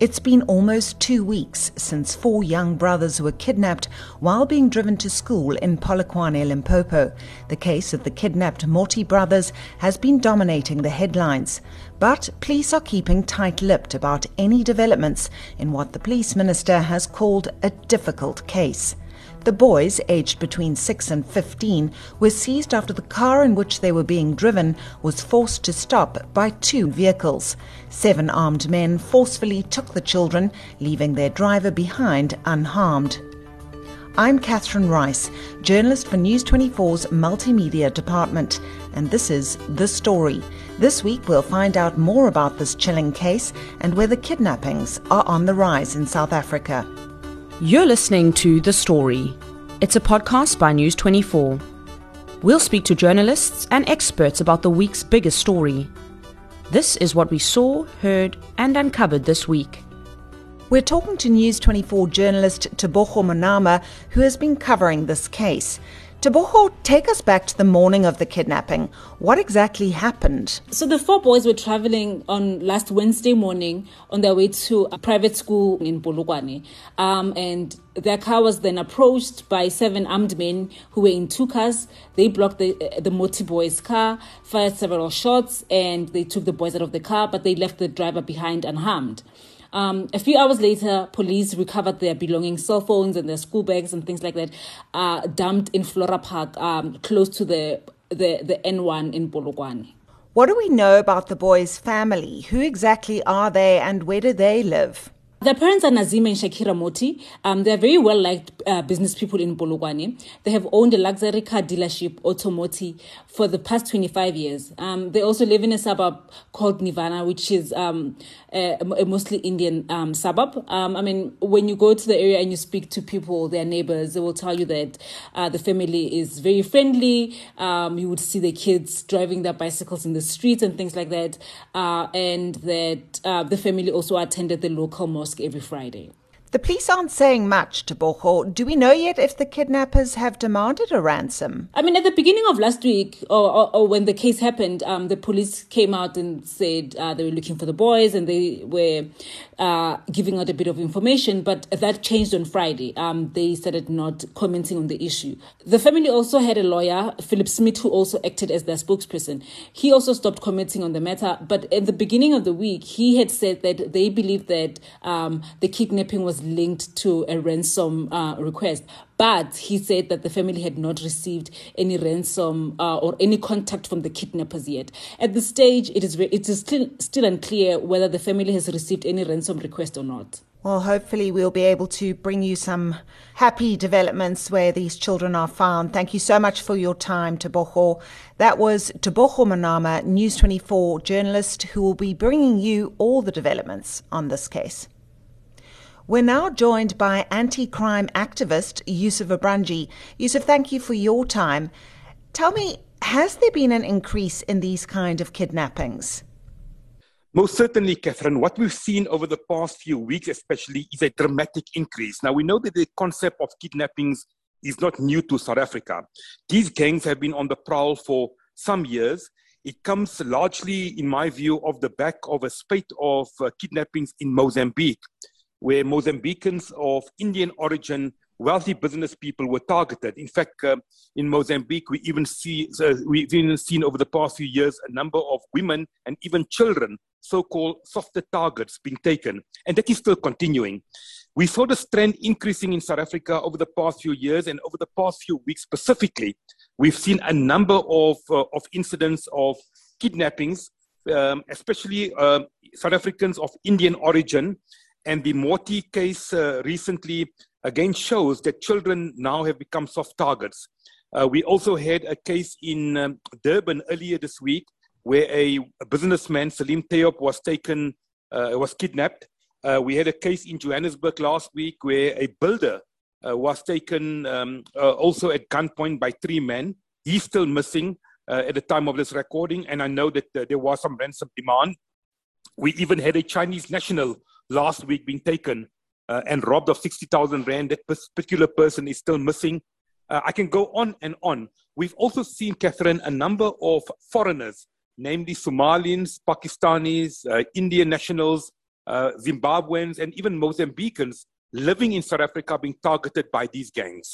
It's been almost two weeks since four young brothers were kidnapped while being driven to school in Polokwane, Limpopo. The case of the kidnapped Moti brothers has been dominating the headlines. But police are keeping tight lipped about any developments in what the police minister has called a difficult case. The boys, aged between 6 and 15, were seized after the car in which they were being driven was forced to stop by two vehicles. Seven armed men forcefully took the children, leaving their driver behind unharmed. I'm Catherine Rice, journalist for News 24's Multimedia Department, and this is The Story. This week we'll find out more about this chilling case and whether kidnappings are on the rise in South Africa. You're listening to The Story. It's a podcast by News 24. We'll speak to journalists and experts about the week's biggest story. This is what we saw, heard, and uncovered this week. We're talking to News 24 journalist Tebogo Monama, who has been covering this case. Tebogo, take us back to the morning of the kidnapping. What exactly happened? So the four boys were traveling on last Wednesday morning on their way to a private school in Polokwane. Um, and their car was then approached by seven armed men who were in two cars. They blocked the, the Moti boys' car, fired several shots, and they took the boys out of the car, but they left the driver behind unharmed. Um, a few hours later, police recovered their belongings, cell phones, and their school bags and things like that, uh, dumped in Flora Park, um, close to the, the, the N1 in Polokwane. What do we know about the boys' family? Who exactly are they and where do they live? Their parents are Nazima and Shakira Moti. Um, they're very well liked uh, business people in Polokwane. They have owned a luxury car dealership, Automotive, for the past 25 years. Um, they also live in a suburb called Nirvana, which is um, a, a, mostly Indian um, suburb. Um, I mean, when you go to the area and you speak to people, their neighbors, they will tell you that uh, the family is very friendly. Um, you would see the kids driving their bicycles in the streets and things like that. Uh, and that uh, the family also attended the local mosque mosque every Friday. The police aren't saying much to Tebogo. Do we know yet if the kidnappers have demanded a ransom? I mean, at the beginning of last week, or, or, or when the case happened, um, the police came out and said uh, they were looking for the boys and they were uh, giving out a bit of information. But that changed on Friday. Um, they started not commenting on the issue. The family also had a lawyer, Philip Smith, who also acted as their spokesperson. He also stopped commenting on the matter. But at the beginning of the week, he had said that they believe that um, the kidnapping was linked to a ransom uh, request. But he said that the family had not received any ransom uh, or any contact from the kidnappers yet. At this stage, it is it is still still unclear whether the family has received any ransom request or not. Well, hopefully, we'll be able to bring you some happy developments where these children are found. Thank you so much for your time, Tebogo. That was Tebogo Monama, News 24 journalist, who will be bringing you all the developments on this case. We're now joined by anti crime activist Yusuf Abramjee. Yusuf, thank you for your time. Tell me, has there been an increase in these kind of kidnappings? Most certainly, Catherine. What we've seen over the past few weeks, especially, is a dramatic increase. Now, we know that the concept of kidnappings is not new to South Africa. These gangs have been on the prowl for some years. It comes largely, in my view, off the back of a spate of uh, kidnappings in Mozambique where Mozambicans of Indian origin, wealthy business people were targeted. In fact, uh, in Mozambique, we even see uh, we've even seen over the past few years a number of women and even children, so-called softer targets, being taken, and that is still continuing. We saw this trend increasing in South Africa over the past few years, and over the past few weeks specifically, we've seen a number of uh, of incidents of kidnappings, um, especially uh, South Africans of Indian origin and the Moti case uh, recently again shows that children now have become soft targets. Uh, we also had a case in um, Durban earlier this week where a, a businessman, Salim Theop, was taken, uh, was kidnapped. Uh, we had a case in Johannesburg last week where a builder uh, was taken um, uh, also at gunpoint by three men. He's still missing at the time of this recording, and I know that there was some ransom demand. We even had a Chinese national last week being taken uh, and robbed of 60,000 Rand. That particular person is still missing. Uh, I can go on and on. We've also seen, Catherine, a number of foreigners, namely Somalians, Pakistanis, uh, Indian nationals, uh, Zimbabweans, and even Mozambicans living in South Africa being targeted by these gangs.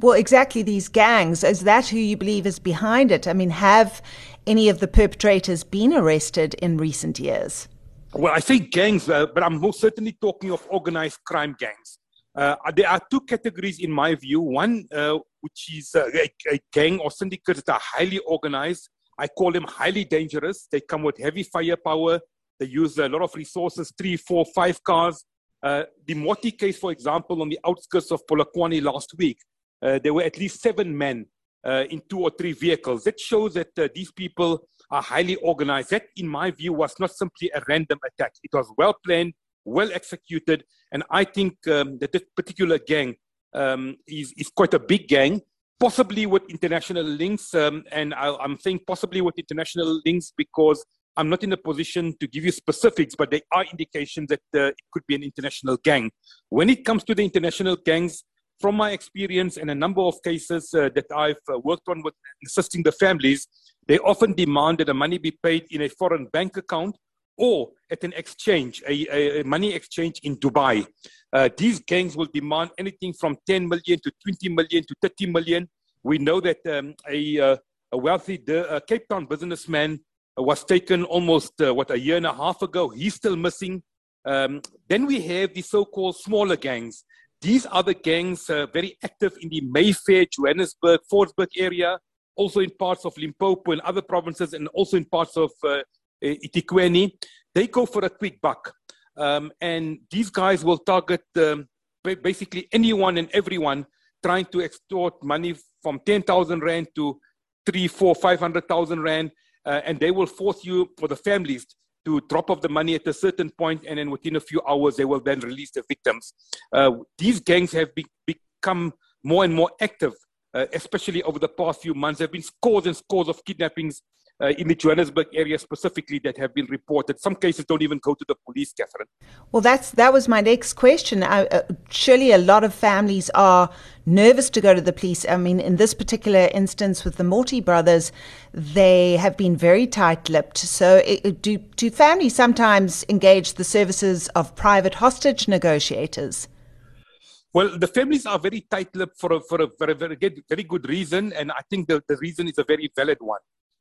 Well, exactly these gangs. Is that who you believe is behind it? I mean, have any of the perpetrators been arrested in recent years? Well, I say gangs, uh, but I'm most certainly talking of organized crime gangs. Uh, there are two categories in my view. One, uh, which is uh, a, a, gang or syndicates that are highly organized. I call them highly dangerous. They come with heavy firepower. They use a lot of resources, three, four, five cars. Uh, the Moti case, for example, on the outskirts of Polokwane last week, uh, there were at least seven men in two or three vehicles. That shows that these people are highly organized. That, in my view, was not simply a random attack. It was well planned, well executed, and I think um, that this particular gang um, is, is quite a big gang, possibly with international links. Um, and I, am saying possibly with international links because I'm not in a position to give you specifics, but there are indications that uh, it could be an international gang. When it comes to the international gangs, from my experience and a number of cases uh, that I've uh, worked on with assisting the families, they often demand that the money be paid in a foreign bank account or at an exchange, a, a money exchange in Dubai. Uh, these gangs will demand anything from 10 million to 20 million to 30 million. We know that um, a, uh, a, wealthy uh, Cape Town businessman was taken almost, uh, what, a year and a half ago. He's still missing. Um, then we have the so-called smaller gangs these are the gangs uh, very active in the Mayfair, Johannesburg, Fordsburg area, also in parts of Limpopo and other provinces, and also in parts of uh. They go for a quick buck. Um, and these guys will target um, basically anyone and everyone trying to extort money from 10,000 Rand to three, four, 500,000 Rand. Uh, and they will force you, for the families, to drop off the money at a certain point, and then within a few hours, they will then release the victims. Uh, these gangs have be- become more and more active, uh, especially over the past few months. There have been scores and scores of kidnappings uh, in the Johannesburg area specifically that have been reported. Some cases don't even go to the police, Catherine. Well, that's that was my next question. Uh, uh, surely a lot of families are nervous to go to the police. I mean, in this particular instance with the Moti brothers, they have been very tight-lipped. So, it, do do families sometimes engage the services of private hostage negotiators? Well, the families are very tight-lipped for a, for a, a very, very good reason, and I think the, the reason is a very valid one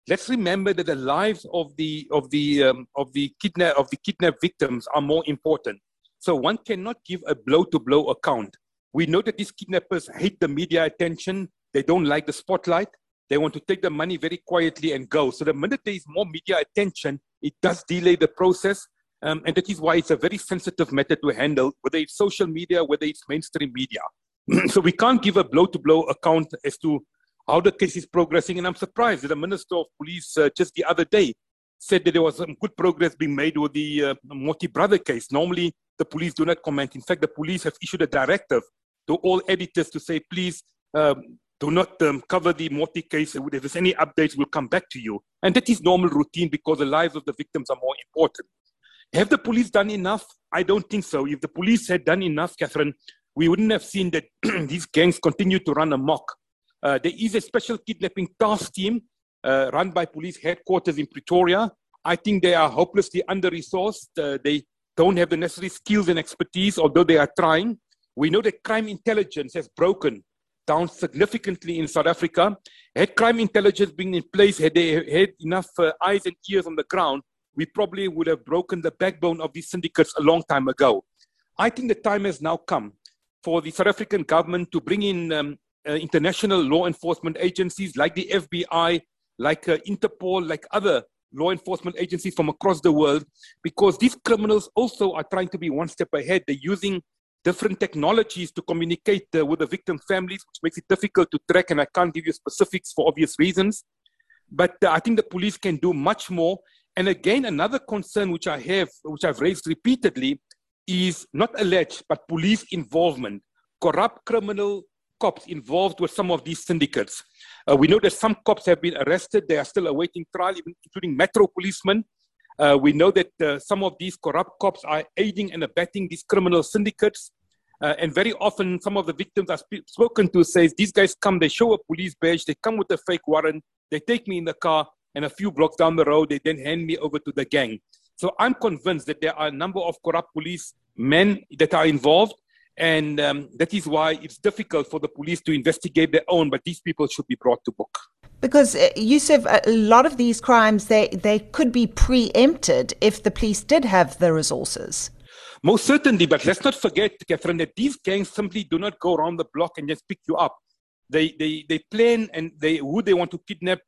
let's remember that the lives of the of the um, of the kidnap of the kidnap victims are more important. So one cannot give a blow to blow account. We know that these kidnappers hate the media attention. They don't like the spotlight. They want to take the money very quietly and go. So the minute there is more media attention, it does delay the process. Um, and that is why it's a very sensitive matter to handle, whether it's social media, whether it's mainstream media. so we can't give a blow to blow account as to how the case is progressing. And I'm surprised that the Minister of Police uh, just the other day said that there was some good progress being made with the uh, Moti brother case. Normally, the police do not comment. In fact, the police have issued a directive to all editors to say, please um, do not um, cover the Moti case. If there's any updates, we'll come back to you. And that is normal routine because the lives of the victims are more important. Have the police done enough? I don't think so. If the police had done enough, Catherine, we wouldn't have seen that these gangs continue to run amok. Uh, there is a special kidnapping task team uh, run by police headquarters in Pretoria. I think they are hopelessly under resourced. Uh, they don't have the necessary skills and expertise, although they are trying. We know that crime intelligence has broken down significantly in South Africa. Had crime intelligence been in place, had they had enough uh, eyes and ears on the ground, we probably would have broken the backbone of these syndicates a long time ago. I think the time has now come for the South African government to bring in um, uh, international law enforcement agencies like the FBI, like uh, Interpol, like other law enforcement agencies from across the world, because these criminals also are trying to be one step ahead. They're using different technologies to communicate uh, with the victim families, which makes it difficult to track, and I can't give you specifics for obvious reasons. But uh, I think the police can do much more. And again, another concern which I have, which I've raised repeatedly, is not alleged, but police involvement. Corrupt criminal cops involved with some of these syndicates. Uh, we know that some cops have been arrested. They are still awaiting trial, including metro policemen. Uh, we know that uh, some of these corrupt cops are aiding and abetting these criminal syndicates. Uh, and very often, some of the victims are sp- spoken to says these guys come, they show a police badge, they come with a fake warrant, they take me in the car, and a few blocks down the road, they then hand me over to the gang. So I'm convinced that there are a number of corrupt police men that are involved. And um, that is why it's difficult for the police to investigate their own, but these people should be brought to book. Because, uh, Yusuf, a lot of these crimes, they, they could be preempted if the police did have the resources. Most certainly, but let's not forget, Catherine, that these gangs simply do not go around the block and just pick you up. They, they, they plan and they, who they want to kidnap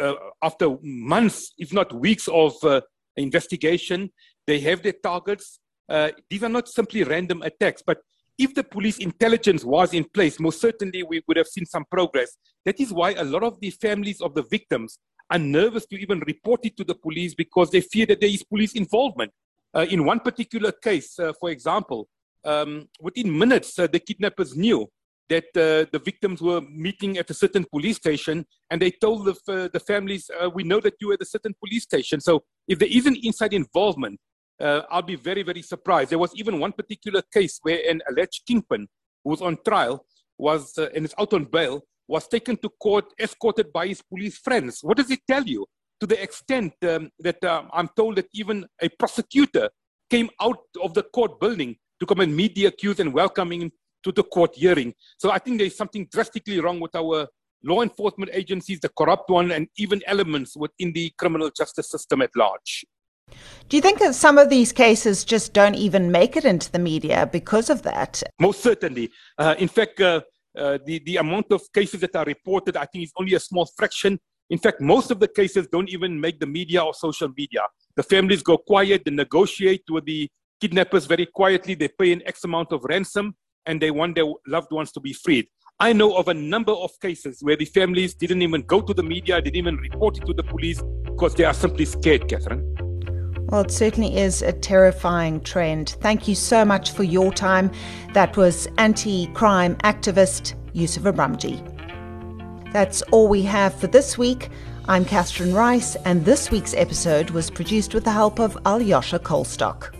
uh, after months, if not weeks of uh, investigation. They have their targets. Uh, these are not simply random attacks, but if the police intelligence was in place, most certainly we would have seen some progress. That is why a lot of the families of the victims are nervous to even report it to the police because they fear that there is police involvement. Uh, in one particular case, uh, for example, um, within minutes, uh, the kidnappers knew that uh, the victims were meeting at a certain police station and they told the, the families, uh, we know that you are at a certain police station. So if there is an inside involvement, uh, I'll be very, very surprised. There was even one particular case where an alleged kingpin who was on trial was uh, and is out on bail was taken to court escorted by his police friends. What does it tell you? To the extent um, that um, I'm told that even a prosecutor came out of the court building to come and meet the accused and welcoming him to the court hearing. So I think there's something drastically wrong with our law enforcement agencies, the corrupt one, and even elements within the criminal justice system at large. Do you think that some of these cases just don't even make it into the media because of that? Most certainly. Uh, in fact, uh, uh, the, the amount of cases that are reported, I think, is only a small fraction. In fact, most of the cases don't even make the media or social media. The families go quiet, they negotiate with the kidnappers very quietly, they pay an X amount of ransom, and they want their loved ones to be freed. I know of a number of cases where the families didn't even go to the media, didn't even report it to the police because they are simply scared, Catherine. Well, it certainly is a terrifying trend. Thank you so much for your time. That was anti crime activist Yusuf Abramjee. That's all we have for this week. I'm Catherine Rice, and this week's episode was produced with the help of Alyosha Kolstock.